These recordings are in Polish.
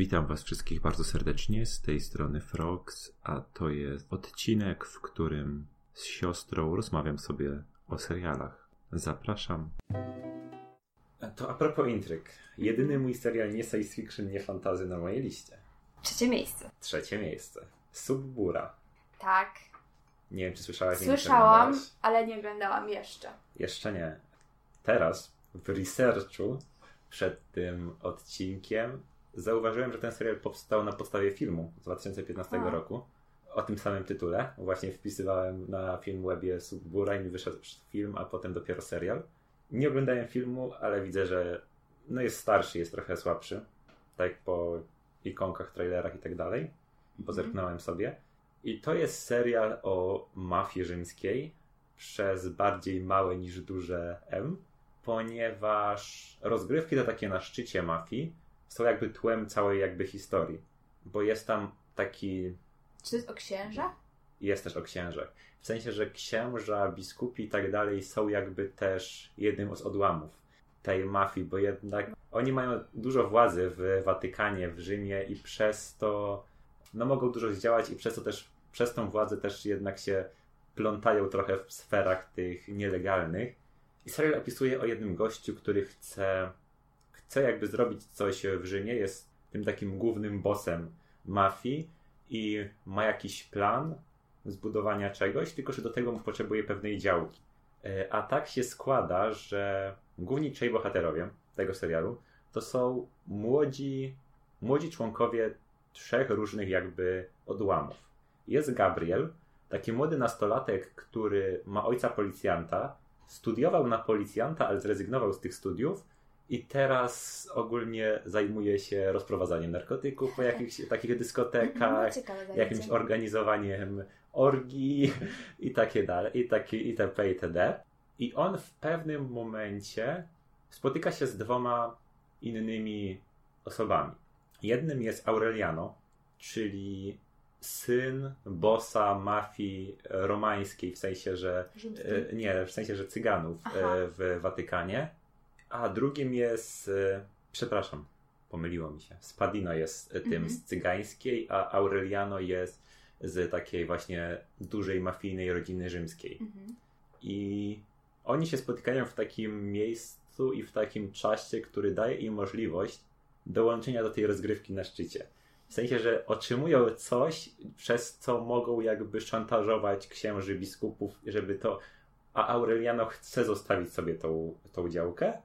Witam Was wszystkich bardzo serdecznie z tej strony Frogs, a to jest odcinek, w którym z siostrą rozmawiam sobie o serialach. Zapraszam. To a propos intryg. Jedyny mój serial nie science fiction, nie fantazy na mojej liście. Trzecie miejsce. Trzecie miejsce. Subbura. Tak. Nie wiem, czy słyszałaś? Słyszałam, ale nie oglądałam jeszcze. Jeszcze nie. Teraz w researchu przed tym odcinkiem zauważyłem, że ten serial powstał na podstawie filmu z 2015 A. roku o tym samym tytule. Właśnie wpisywałem na Filmwebie Subbura i mi wyszedł film, a potem dopiero serial. Nie oglądałem filmu, ale widzę, że no jest starszy, jest trochę słabszy. Tak po ikonkach, trailerach i tak dalej. Pozerknąłem mm. sobie. I to jest serial o mafii rzymskiej przez bardziej małe niż duże M, ponieważ rozgrywki to takie na szczycie mafii są jakby tłem całej jakby historii. Bo jest tam taki... Czy to jest o księżach? Jest też o księżach. W sensie, że księża, biskupi i tak dalej są jakby też jednym z odłamów tej mafii, bo jednak oni mają dużo władzy w Watykanie, w Rzymie i przez to no mogą dużo zdziałać i przez to też, przez tą władzę też jednak się plątają trochę w sferach tych nielegalnych. I serial opisuje o jednym gościu, który chce chce jakby zrobić coś w Rzymie, jest tym takim głównym bossem mafii i ma jakiś plan zbudowania czegoś, tylko że do tego mu potrzebuje pewnej działki. E, a tak się składa, że główni trzej bohaterowie tego serialu to są młodzi, młodzi członkowie trzech różnych jakby odłamów. Jest Gabriel, taki młody nastolatek, który ma ojca policjanta, studiował na policjanta, ale zrezygnował z tych studiów i teraz ogólnie zajmuje się rozprowadzaniem narkotyków po jakichś takich dyskotekach, no, jakimś organizowaniem orgii i takie dalej, i takie itp. itd. I on w pewnym momencie spotyka się z dwoma innymi osobami. Jednym jest Aureliano, czyli syn bossa mafii romańskiej, w sensie, że e, nie, w sensie, że cyganów e, Aha. w Watykanie a drugim jest, e, przepraszam, pomyliło mi się. Spadino jest tym mhm. z cygańskiej, a Aureliano jest z takiej właśnie dużej mafijnej rodziny rzymskiej. Mhm. I oni się spotykają w takim miejscu i w takim czasie, który daje im możliwość dołączenia do tej rozgrywki na szczycie. W sensie, że otrzymują coś, przez co mogą jakby szantażować księży, biskupów, żeby to. A Aureliano chce zostawić sobie tą, tą działkę,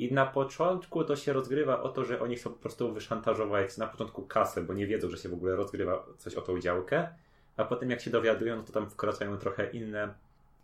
i na początku to się rozgrywa o to, że oni chcą po prostu wyszantażować na początku kasę, bo nie wiedzą, że się w ogóle rozgrywa coś o tą działkę. A potem jak się dowiadują, no to tam wkraczają trochę inne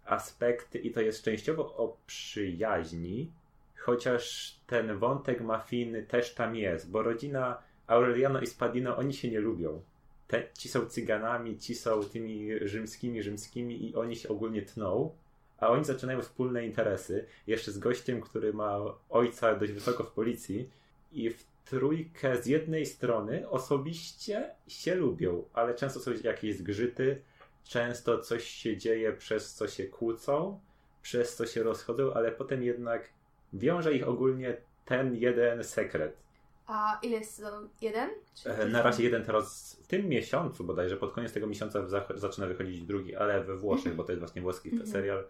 aspekty i to jest częściowo o przyjaźni, chociaż ten wątek mafijny też tam jest, bo rodzina Aureliano i Spadino, oni się nie lubią. Te, ci są cyganami, ci są tymi rzymskimi, rzymskimi i oni się ogólnie tną a oni zaczynają wspólne interesy, jeszcze z gościem, który ma ojca dość wysoko w policji i w trójkę z jednej strony osobiście się lubią, ale często są jakieś zgrzyty, często coś się dzieje, przez co się kłócą, przez co się rozchodzą, ale potem jednak wiąże ich ogólnie ten jeden sekret. A ile jest sezon? Jeden? E, na razie jeden teraz w tym miesiącu bodajże, pod koniec tego miesiąca zaczyna wychodzić drugi, ale we Włoszech, bo to jest właśnie włoski mm -hmm. serial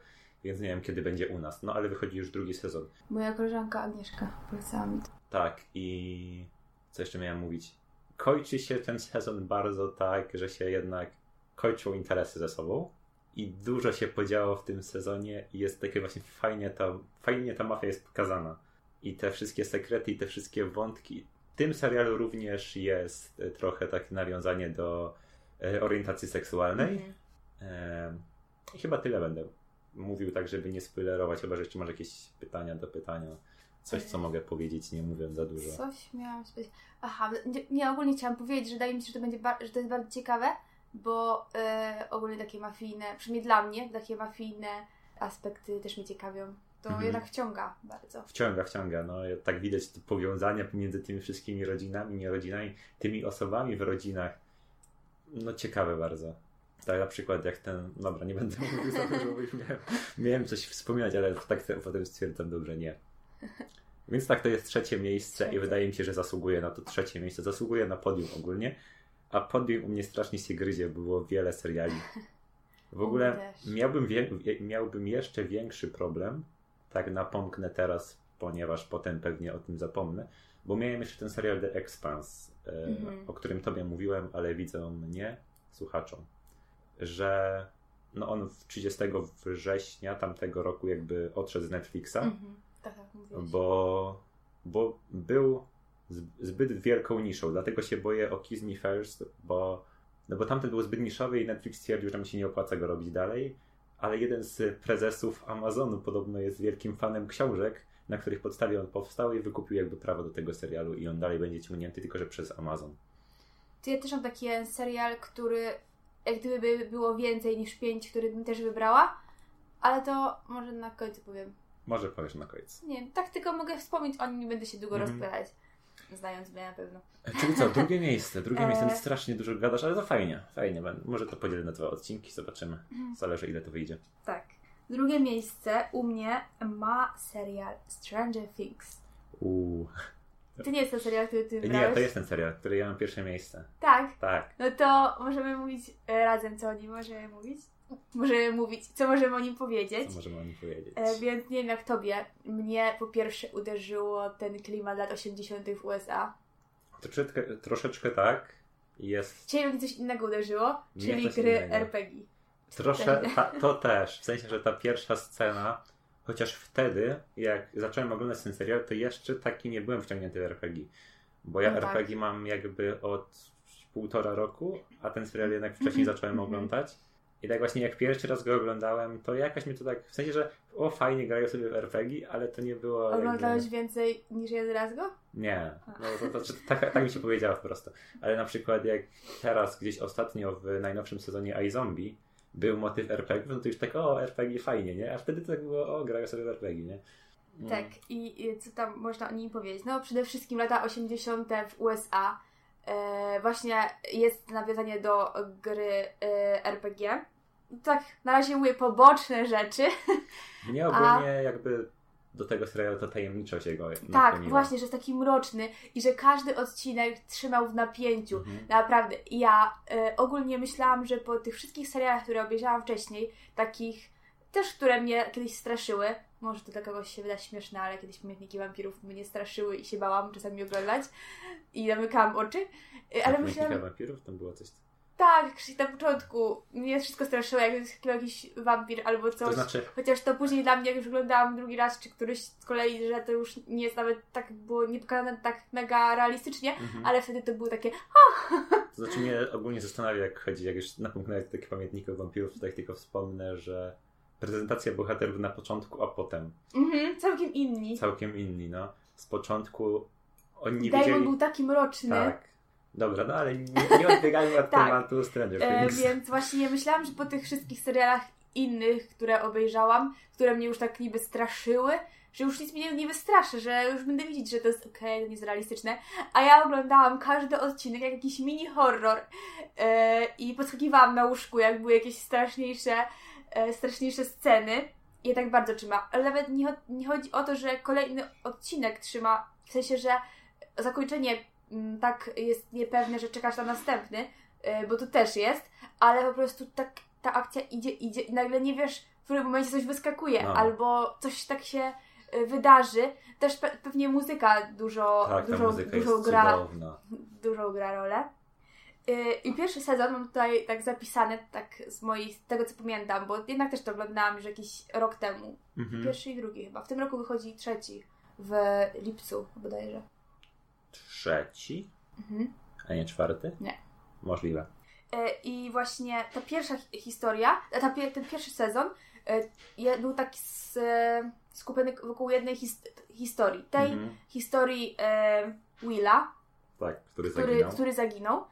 więc nie wiem kiedy będzie u nas. No ale wychodzi już drugi sezon. Moja koleżanka Agnieszka polecała mi to. Tak i co jeszcze miałem mówić? Kończy się ten sezon bardzo tak, że się jednak kończą interesy ze sobą i dużo się podziało w tym sezonie i jest takie właśnie fajnie ta, fajnie ta mafia jest pokazana. I te wszystkie sekrety i te wszystkie wątki. W tym serialu również jest trochę takie nawiązanie do e, orientacji seksualnej. Mhm. E, I chyba tyle będę mówił tak, żeby nie spoilerować, chyba że jeszcze masz jakieś pytania do pytania. Coś, co mogę powiedzieć, nie mówiąc za dużo. Coś miałam powiedzieć. Aha, nie, nie, ogólnie chciałam powiedzieć, że wydaje mi się, że to, będzie że to jest bardzo ciekawe, bo yy, ogólnie takie mafijne, przynajmniej dla mnie, takie mafijne aspekty też mnie ciekawią. To mhm. jednak wciąga bardzo. Wciąga, wciąga. No, tak widać te powiązania pomiędzy tymi wszystkimi rodzinami, nie rodzinami, tymi osobami w rodzinach. No ciekawe bardzo. Tak na przykład jak ten, dobra, nie będę mówił za dużo, bo już miałem, miałem coś wspominać, ale tak potem stwierdzam, dobrze, nie. Więc tak, to jest trzecie miejsce i wydaje mi się, że zasługuje na to trzecie miejsce. Zasługuje na podium ogólnie. A podium u mnie strasznie się gryzie, było wiele seriali. W ogóle miałbym, miałbym jeszcze większy problem, tak napomknę teraz, ponieważ potem pewnie o tym zapomnę, bo miałem jeszcze ten serial The Expanse, e, Mhm. o którym tobie mówiłem, ale widzę mnie, słuchaczom, że no on w 30 września tamtego roku jakby odszedł z Netflixa, Mhm. Tak, tak bo, bo był zbyt wielką niszą, dlatego się boję o Kiss Me First, bo, no bo tamten był zbyt niszowy i Netflix stwierdził, że mi się nie opłaca go robić dalej, ale jeden z prezesów Amazonu podobno jest wielkim fanem książek, na których podstawie on powstał i wykupił jakby prawo do tego serialu i on dalej będzie ciągnięty tylko, że przez Amazon. To ja też mam taki serial, który jak gdyby by było więcej niż pięć, który bym też wybrała, ale to może na końcu powiem. Może powiesz na koniec. Nie tak tylko mogę wspomnieć o nim, nie będę się długo Mhm. rozpychać. Znając mnie na pewno. Czyli co, drugie miejsce. Drugie E. miejsce strasznie dużo gadasz, ale to fajnie, fajnie. Może to podzielę na dwa odcinki, zobaczymy. Zależy ile to wyjdzie. Tak. Drugie miejsce u mnie ma serial Stranger Things. Uuu. To nie jest ten serial, który ty Nie, wybrałeś? to jest ten serial, który ja mam pierwsze miejsce. Tak. Tak. No to możemy mówić e, razem, co o nim możemy mówić. Możemy mówić, co możemy o nim powiedzieć. Co możemy o nim powiedzieć? E, więc nie wiem jak tobie. Mnie po pierwsze uderzyło ten klimat lat 80. w USA. Troszeczkę, troszeczkę tak. Jest Ciebie mnie coś innego uderzyło, Mnie czyli gry innego. RPG. trosze, ta, to też. W sensie, że ta pierwsza scena, chociaż wtedy, jak zacząłem oglądać ten serial, to jeszcze taki nie byłem wciągnięty w RPG. Bo ja No tak. RPG mam jakby od półtora roku, a ten serial jednak wcześniej Mhm, zacząłem mhm. oglądać. I tak właśnie jak pierwszy raz go oglądałem, to jakoś mnie to tak, w sensie, że o fajnie grają sobie w RPG, ale to nie było Oglądałeś jakby... więcej niż jeden raz go? Nie, no to, to, to, tak, tak mi się powiedziała po prostu. Ale na przykład jak teraz gdzieś ostatnio w najnowszym sezonie iZombie był motyw RPG, no to już tak o, RPG fajnie, nie? A wtedy to tak było, o, grają sobie w RPG, nie? Mm. Tak, i, i co tam można o nim powiedzieć? No przede wszystkim lata 80. w USA. E, właśnie jest nawiązanie do gry e, RPG. Tak, na razie mówię poboczne rzeczy. Mnie ogólnie jakby do tego serialu to tajemniczość jego Tak, właśnie, że jest taki mroczny i że każdy odcinek trzymał w napięciu. Mhm. Naprawdę, ja e, ogólnie myślałam, że po tych wszystkich serialach, które obejrzałam wcześniej, takich też, które mnie kiedyś straszyły, może to dla kogoś się wyda śmieszne, ale kiedyś pamiętniki wampirów mnie straszyły i się bałam czasami oglądać i zamykałam oczy, E, ale Tak, myślałam, wampirów, tam było coś. tak, na początku mnie wszystko straszyło, jak jest jakiś wampir albo coś. To znaczy, Chociaż to później dla mnie, jak już oglądałam drugi raz, czy któryś z kolei, że to już nie jest nawet tak, było nie pokazane tak mega realistycznie, mhm. ale wtedy to było takie, to znaczy mnie ogólnie zastanawia, jak chodzi, jak już napomknąłem takie pamiętniki wampirów, to tak tylko wspomnę, że prezentacja bohaterów na początku, a potem mhm, całkiem inni. całkiem inni, no. Z początku oni nie Damon wiedzieli... był taki mroczny. Tak. Dobra, no ale nie, nie odbiegajmy od Tak. tematu Stranger E, Things. więc właśnie myślałam, że po tych wszystkich serialach innych, które obejrzałam, które mnie już tak niby straszyły, że już nic mnie nie wystraszy, że już będę widzieć, że to jest okej, to nie jest realistyczne. A ja oglądałam każdy odcinek jak jakiś mini horror e, i podskakiwałam na łóżku, jak były jakieś straszniejsze, e, straszniejsze sceny. Ja tak bardzo trzyma. Ale nawet nie, nie chodzi o to, że kolejny odcinek trzyma, w sensie, że zakończenie mm, tak jest niepewne, że czekasz na następny, e, bo to też jest, ale po prostu tak ta akcja idzie, idzie i nagle nie wiesz, w którym momencie coś wyskakuje, No. albo coś tak się e, wydarzy. Też pe- pewnie muzyka dużo, tak, ta dużo, dużo gra cudowna. dużą gra rolę. Yy, I pierwszy sezon mam tutaj tak zapisane, tak z moich, z tego co pamiętam, bo jednak też to oglądałam już jakiś rok temu. Mhm. Pierwszy i drugi chyba. W tym roku wychodzi trzeci. W lipcu bodajże. Trzeci, Mhm. a nie czwarty? Nie. Możliwe. Yy, I właśnie ta pierwsza hi- historia, ta, ten pierwszy sezon je- był taki skupiony wokół jednej his- historii. Tej Mhm. historii Willa, Tak, który który, zaginął. który zaginął.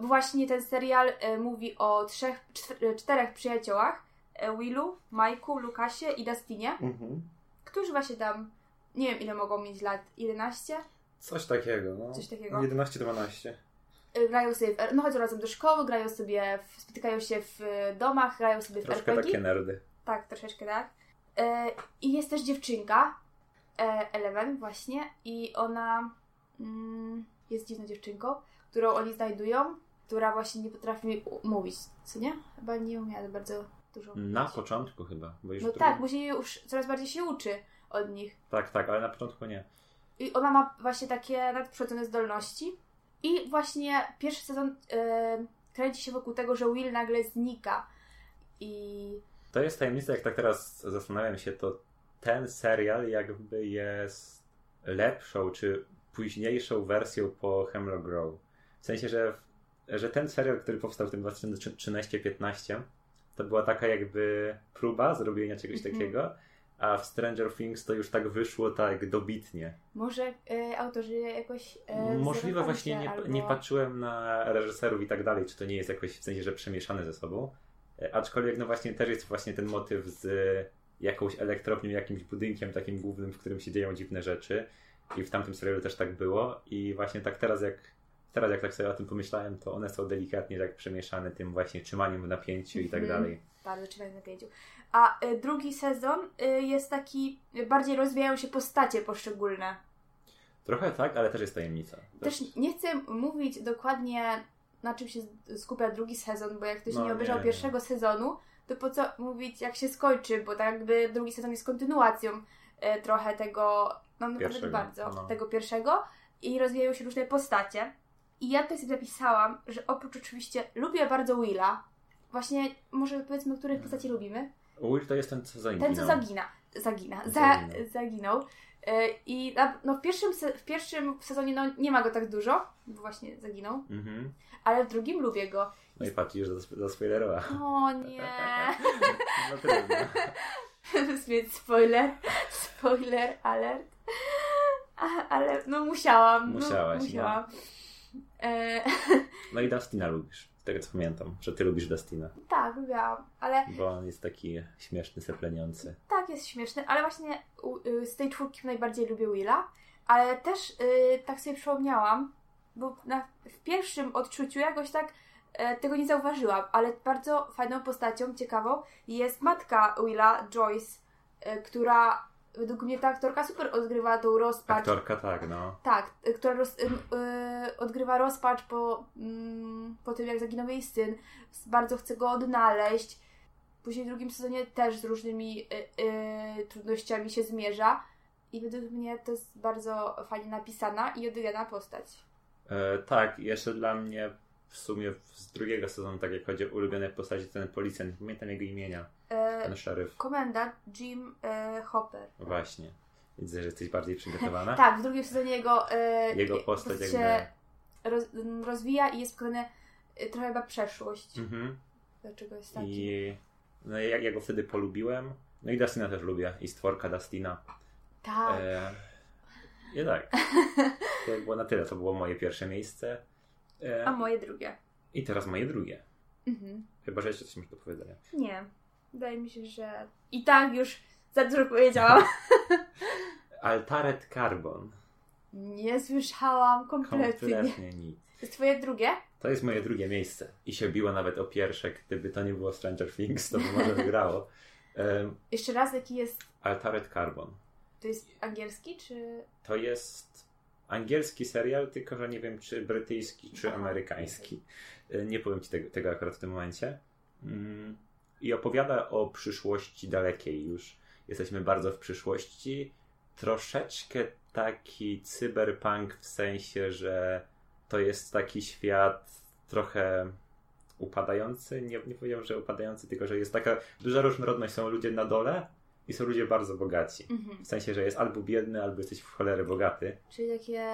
Właśnie ten serial e, mówi o trzech, czw- czterech przyjaciołach. e, Willu, Majku, Lukasie i Dustinie, Mhm. którzy właśnie tam, nie wiem ile mogą mieć lat, 11? Coś takiego, no. Coś takiego. 11-12. E, Grają sobie, w, no chodzą razem do szkoły, grają sobie, w, spotykają się w e, domach, grają sobie w Troszkę RPG. takie nerdy. Tak, troszeczkę tak. E, I jest też dziewczynka, e, Eleven właśnie i ona mm, jest dziwną dziewczynką, którą oni znajdują, która właśnie nie potrafi mówić, co nie? Chyba nie umiała bardzo dużo mówić. Na początku chyba. Bo już No w drugim- tak, później już coraz bardziej się uczy od nich. tak, tak, ale na początku nie. I ona ma właśnie takie nadprzyrodzone zdolności. I właśnie pierwszy sezon e, kręci się wokół tego, że Will nagle znika. I To jest tajemnica, jak tak teraz zastanawiam się, to ten serial jakby jest lepszą czy późniejszą wersją po Hemlock Grove. W sensie, że, że ten serial, który powstał w tym 2013-15, to była taka jakby próba zrobienia czegoś Mhm. takiego, a w Stranger Things to już tak wyszło tak dobitnie. może e, autorzy jakoś. E, Możliwe właśnie nie, albo... nie patrzyłem na reżyserów i tak dalej, czy to nie jest jakoś w sensie, że przemieszane ze sobą. E, Aczkolwiek no właśnie też jest właśnie ten motyw z jakąś elektrownią, jakimś budynkiem takim głównym, w którym się dzieją dziwne rzeczy. I w tamtym serialu też tak było. I właśnie tak teraz jak teraz jak tak sobie o tym pomyślałem, to one są delikatnie tak przemieszane tym właśnie trzymaniem w napięciu i tak Mhm. dalej. Bardzo trzymaj na pięciu. A e, drugi sezon e, jest taki. Bardziej rozwijają się postacie poszczególne. Trochę tak, ale też jest tajemnica. Też nie chcę mówić dokładnie na czym się skupia drugi sezon, bo jak ktoś No, nie obejrzał nie, nie. pierwszego sezonu, to po co mówić jak się skończy, bo tak jakby drugi sezon jest kontynuacją e, trochę tego, no naprawdę Pierwszego, bardzo, no. tego pierwszego i rozwijają się różne postacie. I ja tutaj sobie zapisałam, że oprócz oczywiście lubię bardzo Willa, właśnie może powiedzmy, których postaci lubimy, Will to jest ten, co zaginął. ten co zagina, zagina, za, Zaginął. E, I no w, pierwszym, w pierwszym sezonie no, nie ma go tak dużo, bo właśnie zaginął, Mhm. ale w drugim lubię go. No i patrz, już za- zaspoilerowała. O nie, No trudno. spoiler, spoiler alert. Ale no musiałam. Musiałaś, no, no. E, No i Dustina lubisz. Z tego co pamiętam, że ty lubisz Dustina. tak, lubiałam, ale Bo on jest taki śmieszny, sepleniący. tak, jest śmieszny, ale właśnie y, z tej czwórki najbardziej lubię Willa, ale też y, tak sobie przypomniałam, bo na, w pierwszym odczuciu jakoś tak e, tego nie zauważyłam, ale bardzo fajną postacią, ciekawą jest matka Willa, Joyce, e, która według mnie ta aktorka super odgrywa tą rozpacz. Aktorka tak, no. Tak, y, która roz, y, y, odgrywa rozpacz po, mm, po tym, jak zaginął jej syn. Bardzo chce go odnaleźć. Później w drugim sezonie też z różnymi y, y, trudnościami się zmierza. I według mnie to jest bardzo fajnie napisana i odegrana postać. E, tak, jeszcze dla mnie w sumie z drugiego sezonu, tak jak chodzi o ulubione postaci, ten policjant, nie pamiętam jego imienia, E, ten szeryf. komendant Jim e, Hopper. Właśnie. Widzę, że jesteś bardziej przygotowana. Tak, w drugim sezonie jego, e, Jego postać się jakby... roz, rozwija i jest pokazane e, trochę chyba przeszłość. Mhm. Dlaczego jest taki? I no, ja, ja go wtedy polubiłem. No i Dustina też lubię. I stworka Dustina. Tak. E, I tak. To było na tyle. To było moje pierwsze miejsce. E, A moje drugie. I teraz moje drugie. Mhm. Chyba, że jeszcze coś masz do powiedzenia. Nie. Wydaje mi się, że i tak już za dużo powiedziałam. Altaret Carbon. Nie słyszałam kompletnie. Kompletnie nic. To jest twoje drugie? To jest moje drugie miejsce. I się biło nawet o pierwsze. Gdyby to nie było Stranger Things, to by może wygrało. E, Jeszcze raz, jaki jest... Altaret Carbon. To jest angielski, czy... To jest angielski serial, tylko że nie wiem, czy brytyjski, czy amerykański. E, Nie powiem ci tego, tego akurat w tym momencie. Mm, I opowiada o przyszłości dalekiej już. Jesteśmy bardzo w przyszłości. Troszeczkę taki cyberpunk w sensie, że to jest taki świat trochę upadający. Nie, nie powiedziałem, że upadający, tylko że jest taka duża różnorodność. Są ludzie na dole i są ludzie bardzo bogaci. Mhm. W sensie, że jest albo biedny, albo jesteś w cholerę bogaty. Czyli takie...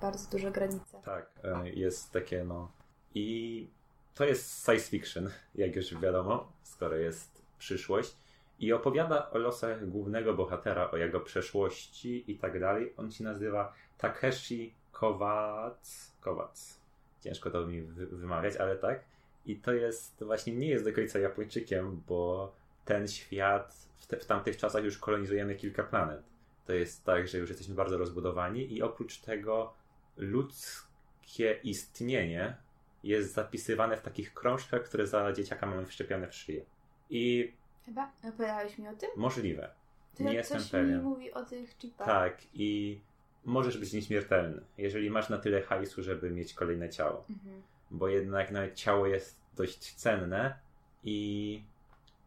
Bardzo duże granice. Tak, e, jest takie no. I to jest science fiction, jak już wiadomo, skoro jest przyszłość. I opowiada o losach głównego bohatera, o jego przeszłości i tak dalej. On się nazywa Takeshi Kowac. Kowac. Ciężko to mi wy- wymawiać, ale tak. I to jest właśnie nie jest do końca Japończykiem, bo ten świat w, te, w tamtych czasach już kolonizujemy kilka planet. To jest tak, że już jesteśmy bardzo rozbudowani i oprócz tego ludzkie istnienie jest zapisywane w takich krążkach, które za dzieciaka mamy wszczepione w szyję. I Chyba? Opowiadałeś mi o tym? możliwe. To Nie jestem pewien. mi mówi o tych chipach. Tak, i możesz być nieśmiertelny, jeżeli masz na tyle hajsu, żeby mieć kolejne ciało. Mhm. Bo jednak nawet ciało jest dość cenne i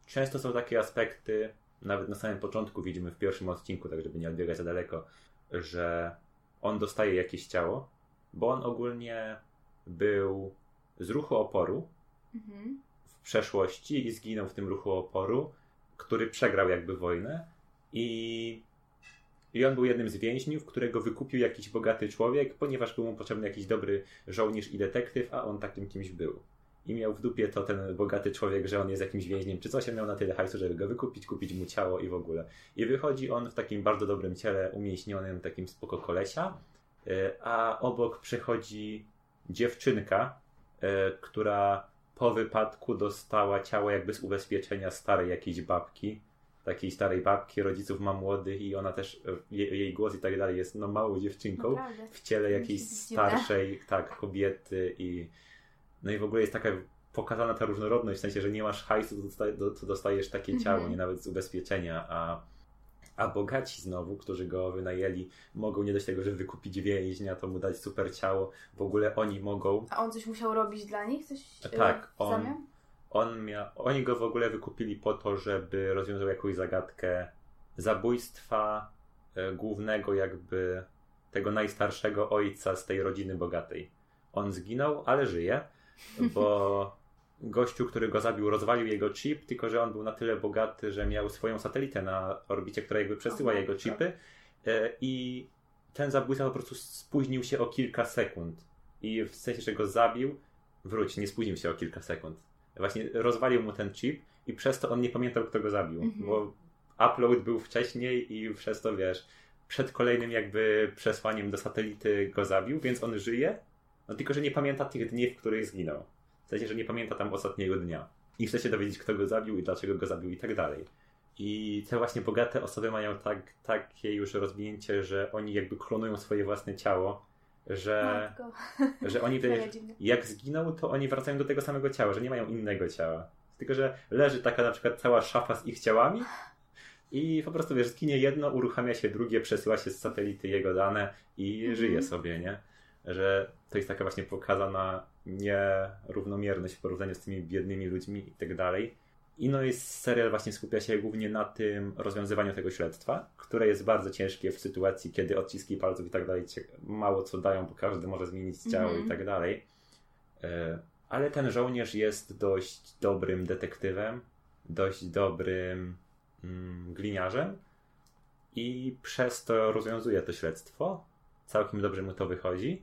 często są takie aspekty, nawet na samym początku widzimy w pierwszym odcinku, tak żeby nie odbiegać za daleko, że on dostaje jakieś ciało, bo on ogólnie był z ruchu oporu Mhm. w przeszłości i zginął w tym ruchu oporu, który przegrał jakby wojnę i, i on był jednym z więźniów, którego wykupił jakiś bogaty człowiek, ponieważ był mu potrzebny jakiś dobry żołnierz i detektyw, a on takim kimś był. I miał w dupie to ten bogaty człowiek, że on jest jakimś więźniem, czy coś, miał na tyle hajsu, żeby go wykupić, kupić mu ciało i w ogóle. I wychodzi on w takim bardzo dobrym ciele, umięśnionym, takim spoko kolesia, y, a obok przechodzi dziewczynka, y, która po wypadku dostała ciało jakby z ubezpieczenia starej jakiejś babki, takiej starej babki, rodziców ma młodych i ona też, e, je, jej głos i tak dalej jest no małą dziewczynką Naprawdę. w ciele jakiejś starszej, tak, kobiety i no i w ogóle jest taka pokazana ta różnorodność, w sensie, że nie masz hajsu, to, dosta- do- to dostajesz takie Mhm. ciało, nie nawet z ubezpieczenia, a, a bogaci znowu, którzy go wynajęli, mogą nie dość tego, że wykupić więźnia, to mu dać super ciało, w ogóle oni mogą A on coś musiał robić dla nich? Coś e, Tak, on- zamian? On mia... Oni go w ogóle wykupili po to, żeby rozwiązał jakąś zagadkę zabójstwa e, głównego jakby tego najstarszego ojca z tej rodziny bogatej. On zginął, ale żyje, bo gościu, który go zabił, rozwalił jego chip, tylko że on był na tyle bogaty, że miał swoją satelitę na orbicie, która jakby przesyła Aha, jego tak. chipy e, i ten zabójca po prostu spóźnił się o kilka sekund. I w sensie, że go zabił, wróć, nie spóźnił się o kilka sekund. Właśnie rozwalił mu ten chip i przez to on nie pamiętał, kto go zabił. Mhm. Bo upload był wcześniej i przez to, wiesz, przed kolejnym jakby przesłaniem do satelity go zabił, więc on żyje, no tylko, że nie pamięta tych dni, w których zginął. W sensie, że nie pamięta tam ostatniego dnia. I chce się dowiedzieć, kto go zabił i dlaczego go zabił i tak dalej. I te właśnie bogate osoby mają tak, takie już rozwinięcie, że oni jakby klonują swoje własne ciało, że, Matko. że oni dziwne. jak zginął, to oni wracają do tego samego ciała, że nie mają innego ciała. Tylko, że leży taka na przykład cała szafa z ich ciałami i po prostu, wiesz, zginie jedno, uruchamia się drugie, przesyła się z satelity jego dane i Mhm. żyje sobie, nie? Że to jest taka właśnie pokazana nierównomierność w porównaniu z tymi biednymi ludźmi i tak dalej. I no jest serial właśnie skupia się głównie na tym rozwiązywaniu tego śledztwa, które jest bardzo ciężkie w sytuacji, kiedy odciski palców i tak dalej mało co dają, bo każdy może zmienić ciało Mhm. i tak dalej. E, Ale ten żołnierz jest dość dobrym detektywem, dość dobrym mm, gliniarzem i przez to rozwiązuje to śledztwo. Całkiem dobrze mu to wychodzi.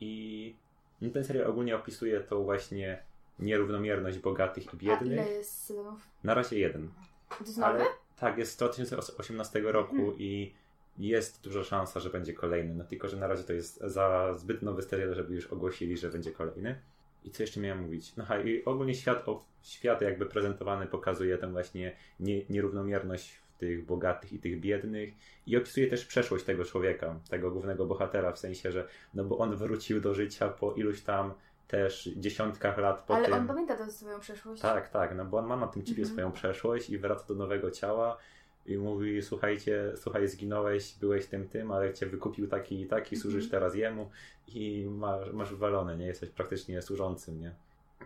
I no, ten serial ogólnie opisuje tą właśnie nierównomierność bogatych i A biednych. ile jest sezonów? Na razie jeden. To jest nowy? Ale tak, jest z 2018 roku Mhm. i jest duża szansa, że będzie kolejny. No tylko, że na razie to jest za zbyt nowy serial, żeby już ogłosili, że będzie kolejny. I co jeszcze miałem mówić? No ha, i ogólnie świat, o, świat jakby prezentowany pokazuje tę właśnie nie, nierównomierność w tych bogatych i tych biednych i opisuje też przeszłość tego człowieka, tego głównego bohatera, w sensie, że no bo on wrócił do życia po iluś tam też dziesiątkach lat po Ale tym. on pamięta tę swoją przeszłość. Tak, tak, no bo on ma na tym chipie Mhm. swoją przeszłość i wraca do nowego ciała i mówi, słuchajcie, słuchaj, zginąłeś, byłeś tym tym, ale cię wykupił taki i taki, Mhm. służysz teraz jemu i masz, masz wywalone, nie? Jesteś praktycznie służącym, nie?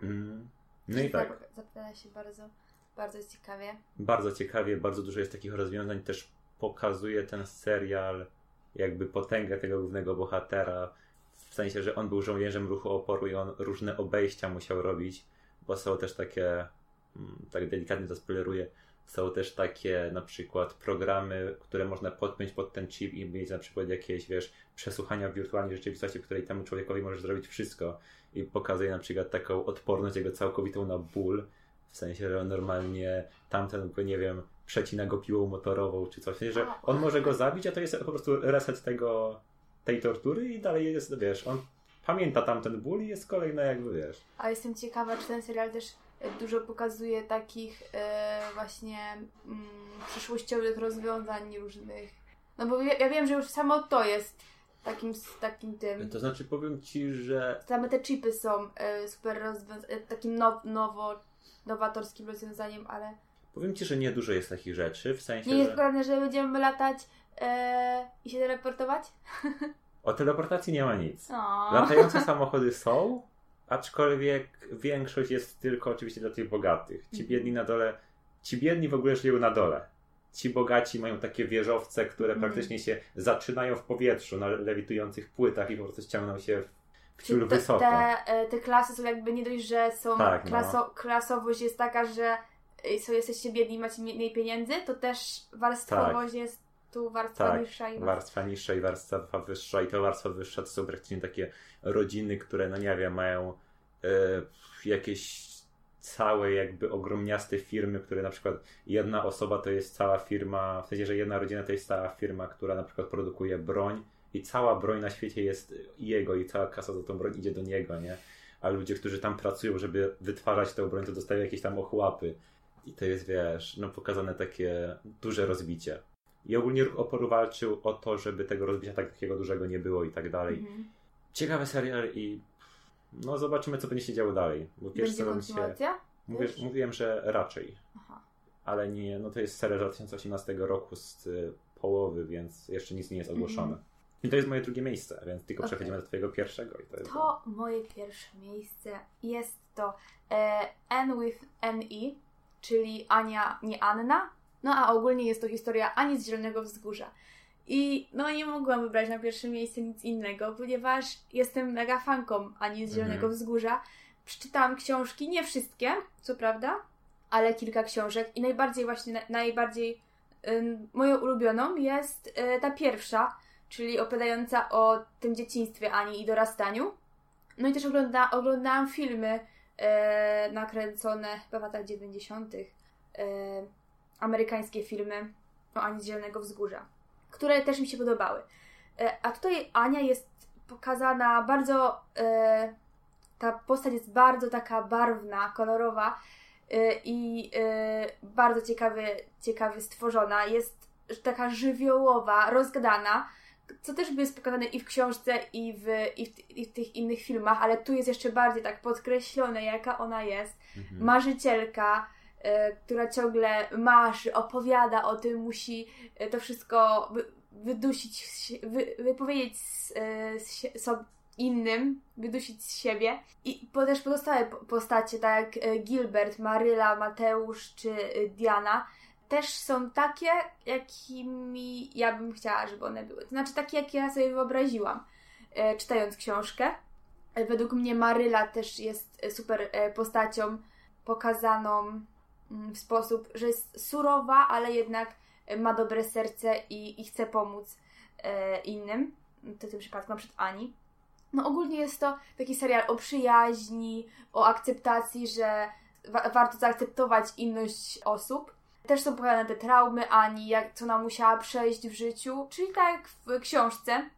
Mm. No i tak, Zapowiada się bardzo, bardzo ciekawie. bardzo ciekawie, bardzo dużo jest takich rozwiązań, też pokazuje ten serial jakby potęgę tego głównego bohatera, w sensie, że on był żołnierzem ruchu oporu i on różne obejścia musiał robić, bo są też takie, mm, tak delikatnie to spoileruję, są też takie na przykład programy, które można podpiąć pod ten chip i mieć na przykład jakieś, wiesz, przesłuchania w wirtualnej rzeczywistości, w której temu człowiekowi możesz zrobić wszystko. I pokazuje na przykład taką odporność jego całkowitą na ból, w sensie, że normalnie tamten, nie wiem, przecina go piłą motorową czy coś, że on może go zabić, a to jest po prostu reset tego, tej tortury i dalej jest, wiesz, on pamięta tamten ból i jest kolejna jakby, wiesz. A jestem ciekawa, czy ten serial też e, dużo pokazuje takich e, właśnie mm, przyszłościowych rozwiązań różnych. No bo ja, ja wiem, że już samo to jest takim, takim tym. To znaczy powiem Ci, że Same te chipy są e, super rozwiąz- e, takim now, nowo, nowatorskim rozwiązaniem, ale Powiem ci, że nie dużo jest takich rzeczy, w sensie, Nie jest że pewne, że będziemy latać e, i się teleportować? o teleportacji nie ma nic. O. Latające samochody są, aczkolwiek większość jest tylko oczywiście dla tych bogatych. Ci Mhm. biedni na dole, ci biedni w ogóle żyją na dole. Ci bogaci mają takie wieżowce, które Mhm. praktycznie się zaczynają w powietrzu na lewitujących płytach i po prostu ściągną się w Czy te, wysoko. te, e, te klasy są jakby nie dość, że są Tak, no. klaso, klasowość jest taka, że e, są, jesteście biedni i macie mniej pieniędzy, to też warstwowość jest tu warstwa Tak, niższa i Warstwa niższa i warstwa wyższa i to warstwa wyższa to są praktycznie takie rodziny, które no nie wiem, mają e, jakieś całe jakby ogromniaste firmy, które na przykład jedna osoba to jest cała firma, w sensie, że jedna rodzina to jest cała firma, która na przykład produkuje broń i cała broń na świecie jest jego i cała kasa za tą broń idzie do niego, nie? A ludzie, którzy tam pracują, żeby wytwarzać tę broń, to dostają jakieś tam ochłapy. I to jest, wiesz, no pokazane takie duże rozbicie. I ogólnie ruch oporu walczył o to, żeby tego rozbicia tak, takiego dużego nie było i tak dalej. Mhm. Ciekawy serial i no zobaczymy, co będzie się działo dalej. Bo pierwszy Będzie się... Mówię, mówiłem, że raczej. Aha. Ale nie, no to jest serial z 2018 roku z y, połowy, więc jeszcze nic nie jest ogłoszone. Mhm. I to jest moje drugie miejsce, więc tylko Okej. przechodzimy do twojego pierwszego. I to jest To moje pierwsze miejsce jest to e, N with N-E, czyli Ania, nie Anna. No a ogólnie jest to historia Ani z Zielonego Wzgórza. I no nie mogłam wybrać na pierwsze miejsce nic innego, ponieważ jestem mega fanką Ani z Zielonego Mhm. Wzgórza. Przeczytałam książki, nie wszystkie, co prawda, ale kilka książek i najbardziej właśnie, na, najbardziej ym, moją ulubioną jest y, ta pierwsza, czyli opowiadająca o tym dzieciństwie Ani i dorastaniu. No i też ogląda, oglądałam filmy e, nakręcone w latach 90. E, amerykańskie filmy o Ani z Zielonego Wzgórza, które też mi się podobały. E, a tutaj Ania jest pokazana bardzo. E, ta postać jest bardzo taka barwna, kolorowa e, i e, bardzo ciekawy, ciekawie stworzona. Jest taka żywiołowa, rozgadana co też jest pokazane i w książce, i w, i w, i w tych innych filmach, ale tu jest jeszcze bardziej tak podkreślone, jaka ona jest. Mhm. Marzycielka, e, która ciągle marzy, opowiada o tym, musi e, to wszystko wy, wydusić, z wy, wypowiedzieć z, e, z, so, innym, wydusić z siebie. I po, też pozostałe po- postacie, tak jak Gilbert, Maryla, Mateusz czy Diana, też są takie, jakimi ja bym chciała, żeby one były. To znaczy takie, jakie ja sobie wyobraziłam, e, czytając książkę. E, Według mnie Maryla też jest e, super postacią pokazaną mm, w sposób, że jest surowa, ale jednak ma dobre serce i, i chce pomóc innym. To w tym przypadku na przykład Ani. No ogólnie jest to taki serial o przyjaźni, o akceptacji, że wa- warto zaakceptować inność osób. Też są pokazane te traumy Ani, jak co ona musiała przejść w życiu, czyli tak jak w książce.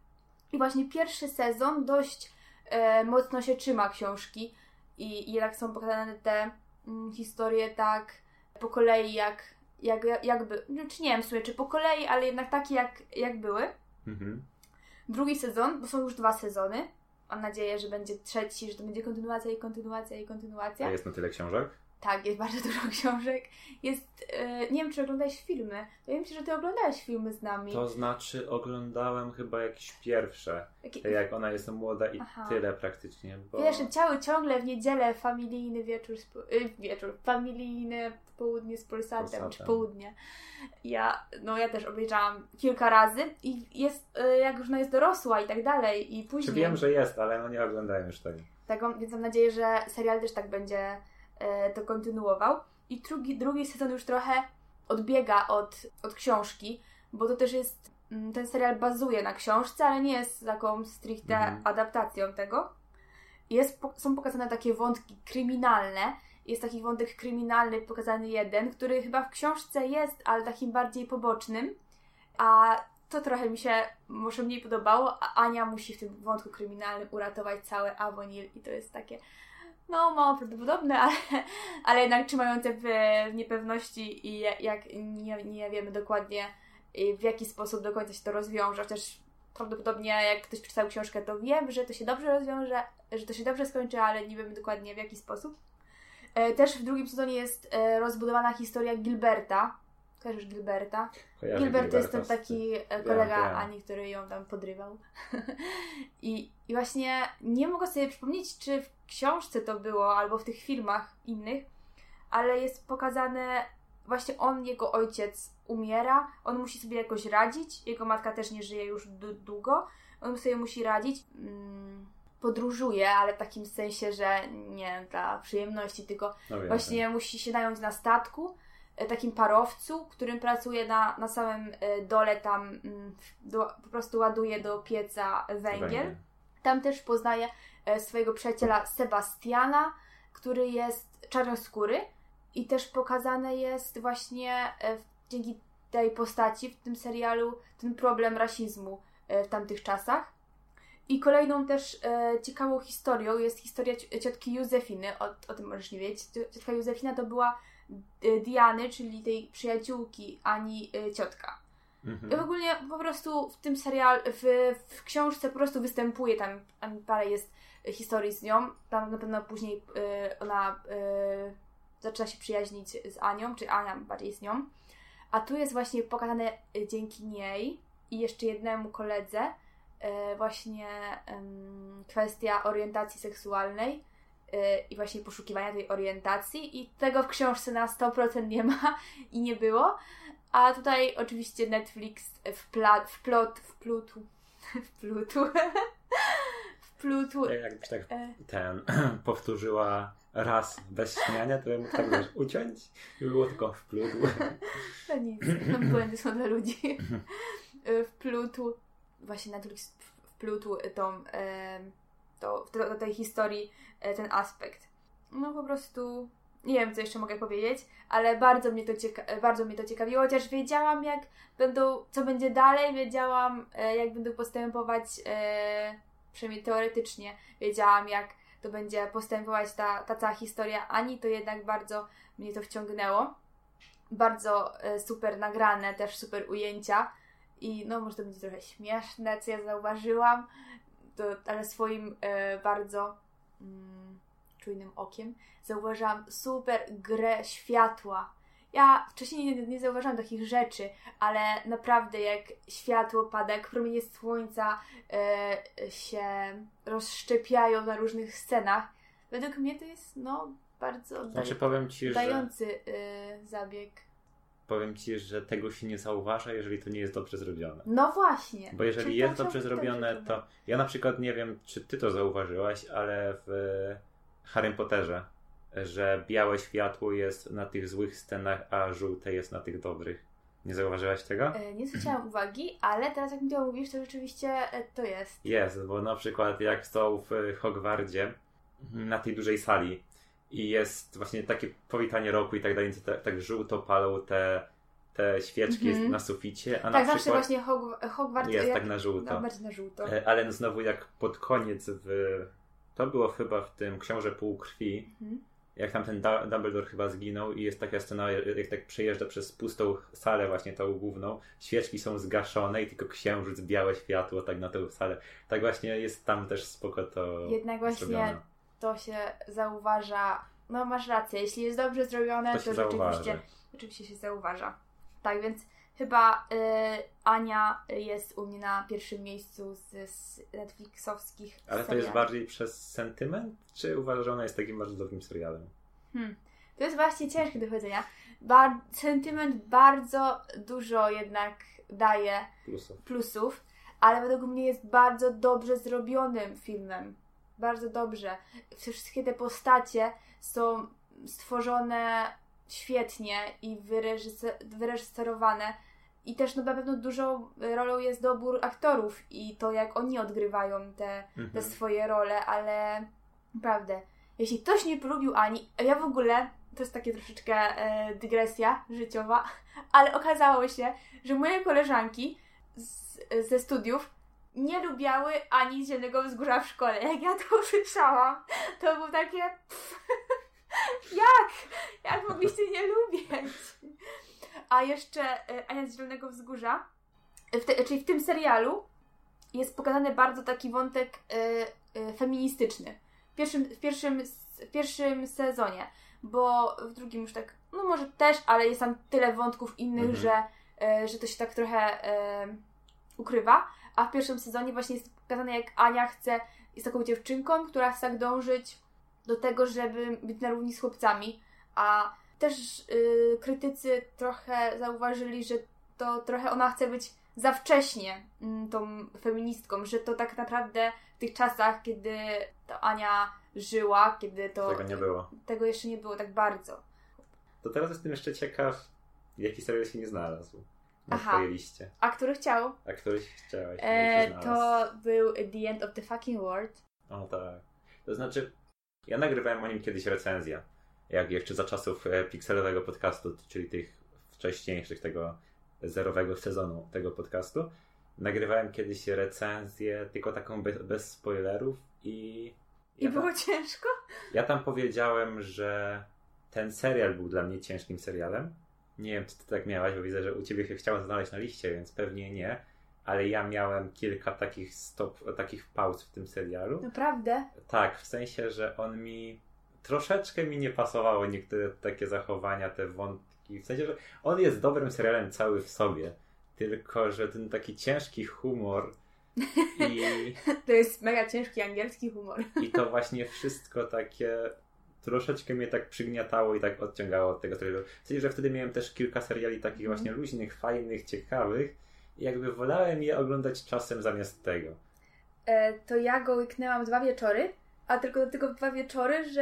I właśnie pierwszy sezon dość e, mocno się trzyma książki i, i jednak są pokazane te mm, historie tak po kolei, jak, jak, jakby, no, czy nie wiem w sumie, czy po kolei, ale jednak takie jak, jak były. Mhm. Drugi sezon, bo są już dwa sezony. Mam nadzieję, że będzie trzeci, że to będzie kontynuacja i kontynuacja i kontynuacja. A jest na tyle książek? Tak, jest bardzo dużo książek. Jest, e, nie wiem, czy oglądałeś filmy. Wydaje mi się, że ty oglądałeś filmy z nami. To znaczy oglądałem chyba jakieś pierwsze. Te jak ona jest młoda i Aha. tyle praktycznie. Bo... Wiesz, cały ciągle w niedzielę familijny wieczór, z, po- y, wieczór, familijne południe z Polsatem, Polsatem. czy południe. Ja, no ja też obejrzałam kilka razy i jest, y, jak już ona jest dorosła i tak dalej i Czy później. wiem, że jest, ale no nie oglądałem już tego. Tak, więc mam nadzieję, że serial też tak będzie e, to kontynuował. I drugi, drugi sezon już trochę odbiega od, od książki, bo to też jest. mm, Ten serial bazuje na książce, ale nie jest taką stricte Mhm. adaptacją tego. Jest, są pokazane takie wątki kryminalne. Jest taki wątek kryminalny pokazany jeden, który chyba w książce jest, ale takim bardziej pobocznym. A to trochę mi się może mniej podobało, a Ania musi w tym wątku kryminalnym uratować cały Avonil i to jest takie no mało prawdopodobne, ale, ale jednak trzymające w, w niepewności i jak- nie, nie wiemy dokładnie y, w jaki sposób do końca się to rozwiąże, chociaż prawdopodobnie jak ktoś przeczytał książkę to wiem, że to się dobrze rozwiąże, że to się dobrze skończy, ale nie wiemy dokładnie w jaki sposób. E, też w drugim sezonie jest e, rozbudowana historia Gilberta. Kojarzysz Gilberta? Kojarzę Gilbert to jest Gilberta ten z- taki e, kolega wiem. Ani, który ją tam podrywał. I, I właśnie nie mogę sobie przypomnieć, czy w książce to było, albo w tych filmach innych, ale jest pokazane właśnie on, jego ojciec umiera, on musi sobie jakoś radzić, jego matka też nie żyje już długo, on sobie musi radzić. Mm, podróżuje, ale w takim sensie, że nie dla przyjemności, tylko No Właśnie musi się nająć na statku, takim parowcu, którym pracuje na, na samym e, dole, tam mm, do, po prostu ładuje do pieca wiem. węgiel. Tam też poznaje e, swojego przyjaciela Sebastiana, który jest czarnoskóry i też pokazane jest właśnie e, dzięki tej postaci w tym serialu ten problem rasizmu e, w tamtych czasach. I kolejną też e, ciekawą historią jest historia ci- ciotki Józefiny, o, o tym możesz nie wiedzieć. Cio- Ciotka Józefina to była e, Diany, czyli tej przyjaciółki Ani e, ciotka. Mhm. I ogólnie po prostu w tym serial, w, w książce po prostu występuje, tam, tam parę jest historii z nią, tam na pewno później y, ona y, zaczyna się przyjaźnić z Anią, czy Ania bardziej z nią. A tu jest właśnie pokazane y, dzięki niej i jeszcze jednemu koledze y, właśnie kwestia orientacji seksualnej y, i właśnie poszukiwania tej orientacji i tego w książce na 100% nie ma i nie było. A tutaj oczywiście Netflix wpla, wplot, wplutu, wplutu, wplutu. Ja Jakbyś tak E, ten powtórzyła raz bez śmiania, to bym mógł tak wiesz, uciąć i było tylko w pludu. No nic, błędy są dla ludzi. Wplutu, właśnie Netflix wplótł tą, e, to, do, tej historii e, ten aspekt. No po prostu nie wiem, co jeszcze mogę powiedzieć, ale bardzo mnie to, cieka- bardzo mnie to ciekawiło, chociaż wiedziałam, jak będą, co będzie dalej, wiedziałam, e, jak będą postępować, e, przynajmniej teoretycznie, wiedziałam, jak to będzie postępować ta, ta cała historia Ani, to jednak bardzo mnie to wciągnęło. Bardzo e, super nagrane, też super ujęcia i no może to będzie trochę śmieszne, co ja zauważyłam, to, ale swoim e, bardzo mm, czujnym okiem zauważyłam super grę światła. Ja wcześniej nie, nie zauważyłam takich rzeczy, ale naprawdę jak światło pada, jak promienie słońca e, się rozszczepiają na różnych scenach, według mnie to jest no bardzo Znaczy powiem ci, że dający e, zabieg. Powiem ci, że tego się nie zauważa, jeżeli to nie jest dobrze zrobione. No właśnie. Bo jeżeli Czyli jest dobrze zrobione, dobrze to ja na przykład nie wiem, czy ty to zauważyłaś, ale w Harry Potterze, że białe światło jest na tych złych scenach, a żółte jest na tych dobrych. Nie zauważyłaś tego? E, Nie zwróciłam uwagi, ale teraz jak mi to mówisz, to rzeczywiście e, to jest. Jest, bo na przykład jak są w Hogwardzie na tej dużej sali i jest właśnie takie powitanie roku i tak dalej, to tak, tak żółto palą te, te świeczki Mhm. jest na suficie, a tak, na zawsze właśnie Hog- Hogwarts jest jak... tak na żółto. No, na żółto. E, Ale znowu jak pod koniec w... To było chyba w tym Książę Półkrwi, Mhm. jak tam ten Dumbledore chyba zginął i jest taka scena, jak tak przejeżdża przez pustą salę właśnie tą główną, świeczki są zgaszone i tylko księżyc, białe światło tak na tą salę. Tak właśnie jest tam też spoko to Jednak właśnie zrobione. To się zauważa. No masz rację, jeśli jest dobrze zrobione, To to, rzeczywiście, rzeczywiście się zauważa. Tak więc chyba y, Ania jest u mnie na pierwszym miejscu z, z Netflixowskich Ale to jest bardziej przez sentyment, czy uważasz, że ona jest takim bardzo dobrym serialem? Hmm. To jest właśnie ciężkie do powiedzenia. Bar- sentyment bardzo dużo jednak daje Plusów. plusów, ale według mnie jest bardzo dobrze zrobionym filmem. Bardzo dobrze. Wszystkie te postacie są stworzone świetnie i wyreżyse- wyreżyserowane. I też no, na pewno dużą rolą jest dobór aktorów i to, jak oni odgrywają te, te Mhm. swoje role, ale naprawdę, jeśli ktoś nie polubił Ani, ja w ogóle, to jest takie troszeczkę e, dygresja życiowa, ale okazało się, że moje koleżanki z, ze studiów nie lubiały Ani Zielonego Wzgórza w szkole. Jak ja to usłyszałam, to było takie pff, jak? Jak mogliście nie lubić? A jeszcze e, Ania z Zielonego Wzgórza, w te, czyli w tym serialu jest pokazany bardzo taki wątek e, e, feministyczny. W pierwszym, w, pierwszym, w pierwszym sezonie. bo w drugim już tak, no może też, ale jest tam tyle wątków innych, Mhm. że, e, że to się tak trochę e, ukrywa. A w pierwszym sezonie właśnie jest pokazane, jak Ania chce, jest taką dziewczynką, która chce tak dążyć do tego, żeby być na równi z chłopcami. A też y, krytycy trochę zauważyli, że to trochę ona chce być za wcześnie mm, tą feministką, że to tak naprawdę w tych czasach, kiedy to Ania żyła, kiedy to Tego nie było. tego jeszcze nie było tak bardzo. To teraz jestem jeszcze ciekaw, jaki serial się nie znalazł na Aha. twojej liście. A który chciał? A któryś chciałeś, żeby E, to był The End of the Fucking World. O tak. To znaczy, ja nagrywałem o nim kiedyś recenzję. Jak jeszcze za czasów e, pikselowego podcastu, czyli tych wcześniejszych, tego zerowego sezonu tego podcastu. Nagrywałem kiedyś recenzję, tylko taką bez, bez spoilerów i. I Ja było tam, ciężko? ja tam powiedziałem, że ten serial był dla mnie ciężkim serialem. Nie wiem, czy ty tak miałaś, bo widzę, że u ciebie się chciało znaleźć na liście, więc pewnie nie. Ale ja miałem kilka takich stop, takich pauz w tym serialu. Naprawdę? Tak, w sensie, że on mi troszeczkę mi nie pasowało niektóre takie zachowania, te wątki. W sensie, że on jest dobrym serialem cały w sobie, tylko że ten taki ciężki humor i, To jest mega ciężki angielski humor. i to właśnie wszystko takie troszeczkę mnie tak przygniatało i tak odciągało od tego serialu. W sensie, że wtedy miałem też kilka seriali takich Mhm. właśnie luźnych, fajnych, ciekawych i jakby wolałem je oglądać czasem zamiast tego. E, to ja go łyknęłam dwa wieczory, a tylko do tego dwa wieczory, że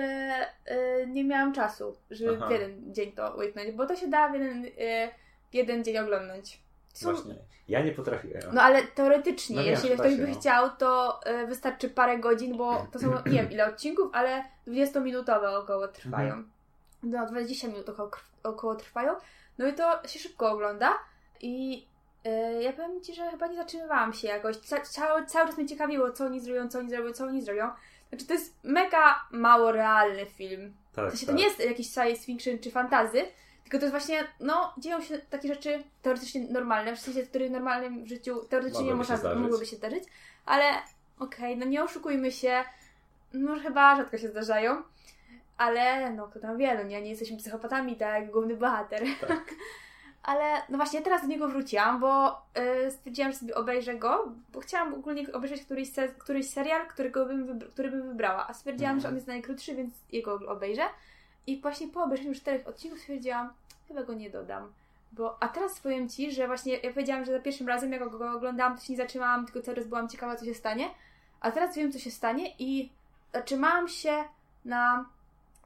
e, nie miałam czasu, żeby Aha. w jeden dzień to łyknąć, bo to się da w jeden, e, w jeden dzień oglądnąć. Są- Właśnie. Ja nie potrafiłem. No ale teoretycznie, No jeśli ktoś się, by no. chciał, to e, wystarczy parę godzin, bo to są nie wiem ile odcinków, ale 20-minutowe około trwają. Mhm. No 20 minut około, około trwają. No i to się szybko ogląda i e, ja powiem Ci, że chyba nie zatrzymywałam się jakoś. Ca cały, cały czas mnie ciekawiło, co oni zrobią, co oni zrobią, co oni zrobią. Znaczy to jest mega mało realny film. Tak, W sensie tak. to nie jest jakiś science fiction czy fantazy, tylko to jest właśnie, no, dzieją się takie rzeczy teoretycznie normalne, w sensie, które w normalnym życiu teoretycznie Mogłyby można, się mogłyby się zdarzyć, ale okej, no nie oszukujmy się, no chyba rzadko się zdarzają, ale no kto tam wie, no nie, nie jesteśmy psychopatami, tak jak główny bohater. Tak. Ale no właśnie teraz do niego wróciłam, bo y, stwierdziłam, że sobie obejrzę go, bo chciałam ogólnie obejrzeć któryś, se, któryś serial, którego bym wybr- który bym wybrała. A stwierdziłam, Mhm. że on jest najkrótszy, więc jego obejrzę. I właśnie po obejrzeniu czterech odcinków stwierdziłam, chyba go nie dodam. Bo, a teraz powiem Ci, że właśnie ja powiedziałam, że za pierwszym razem jak go oglądałam, to się nie zatrzymałam, tylko czas byłam ciekawa, co się stanie. A teraz wiem, co się stanie i zatrzymałam się na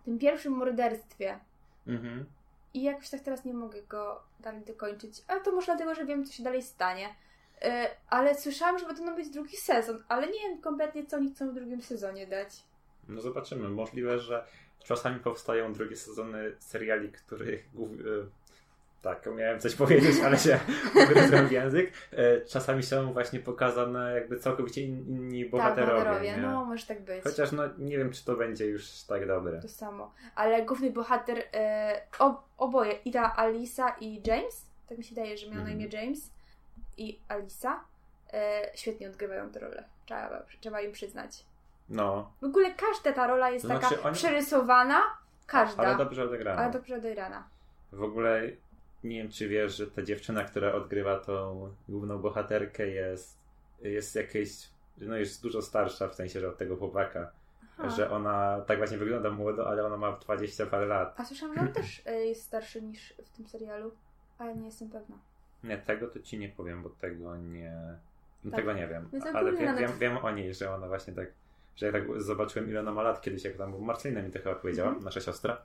tym pierwszym morderstwie. Mhm. I jakoś tak teraz nie mogę go dalej dokończyć. Ale to może dlatego, że wiem, co się dalej stanie. Yy, ale słyszałam, że będą być drugi sezon, ale nie wiem kompletnie, co oni chcą w drugim sezonie dać. No zobaczymy. Możliwe, że czasami powstają drugie sezony seriali, których e, tak, miałem coś powiedzieć, ale się ugryzłem w język. E, Czasami są właśnie pokazane jakby całkowicie in- inni bohaterowie. tak, bohaterowie. nie? No, może tak być. Chociaż no nie wiem, czy to będzie już tak dobre. To samo. Ale główny bohater, e, ob, oboje, i ta Alisa i James, tak mi się daje, że miał na imię Mhm. James i Alisa, świetnie odgrywają tę rolę. Trzeba, trzeba im przyznać. No, W ogóle każda ta rola jest To taka znaczy oni- przerysowana. Każda. ale dobrze odegrano. ale dobrze odegrana. W ogóle nie wiem, czy wiesz, że ta dziewczyna, która odgrywa tą główną bohaterkę jest, jest jakieś, no jest dużo starsza w sensie, że od tego chłopaka. Aha. Że ona tak właśnie wygląda młodo, ale ona ma 20 parę lat. A słyszałam, że on też e, jest starszy niż w tym serialu, ale nie jestem pewna. Nie, tego to ci nie powiem, bo tego nie. No Tak. tego nie wiem. Ale wiem, wiem, wiem o niej, że ona właśnie tak. Że ja tak zobaczyłem, ile ona ma lat kiedyś, jak tam Marcelina mi to chyba powiedziała, Mhm. nasza siostra.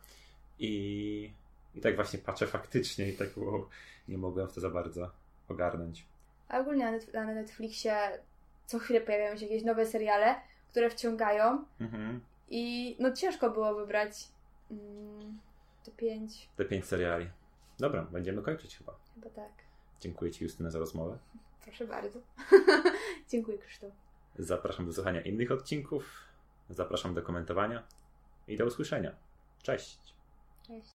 I, I tak właśnie patrzę faktycznie i tak wow, nie mogłem w to za bardzo ogarnąć. A ogólnie na, Netf- na Netflixie co chwilę pojawiają się jakieś nowe seriale, które wciągają Mhm. i no ciężko było wybrać mm, te pięć, Te pięć seriali. Dobra, będziemy kończyć chyba. chyba tak. Dziękuję Ci Justyna za rozmowę. Proszę bardzo. Dziękuję Krzysztof. Zapraszam do słuchania innych odcinków. Zapraszam do komentowania i do usłyszenia. Cześć! Cześć.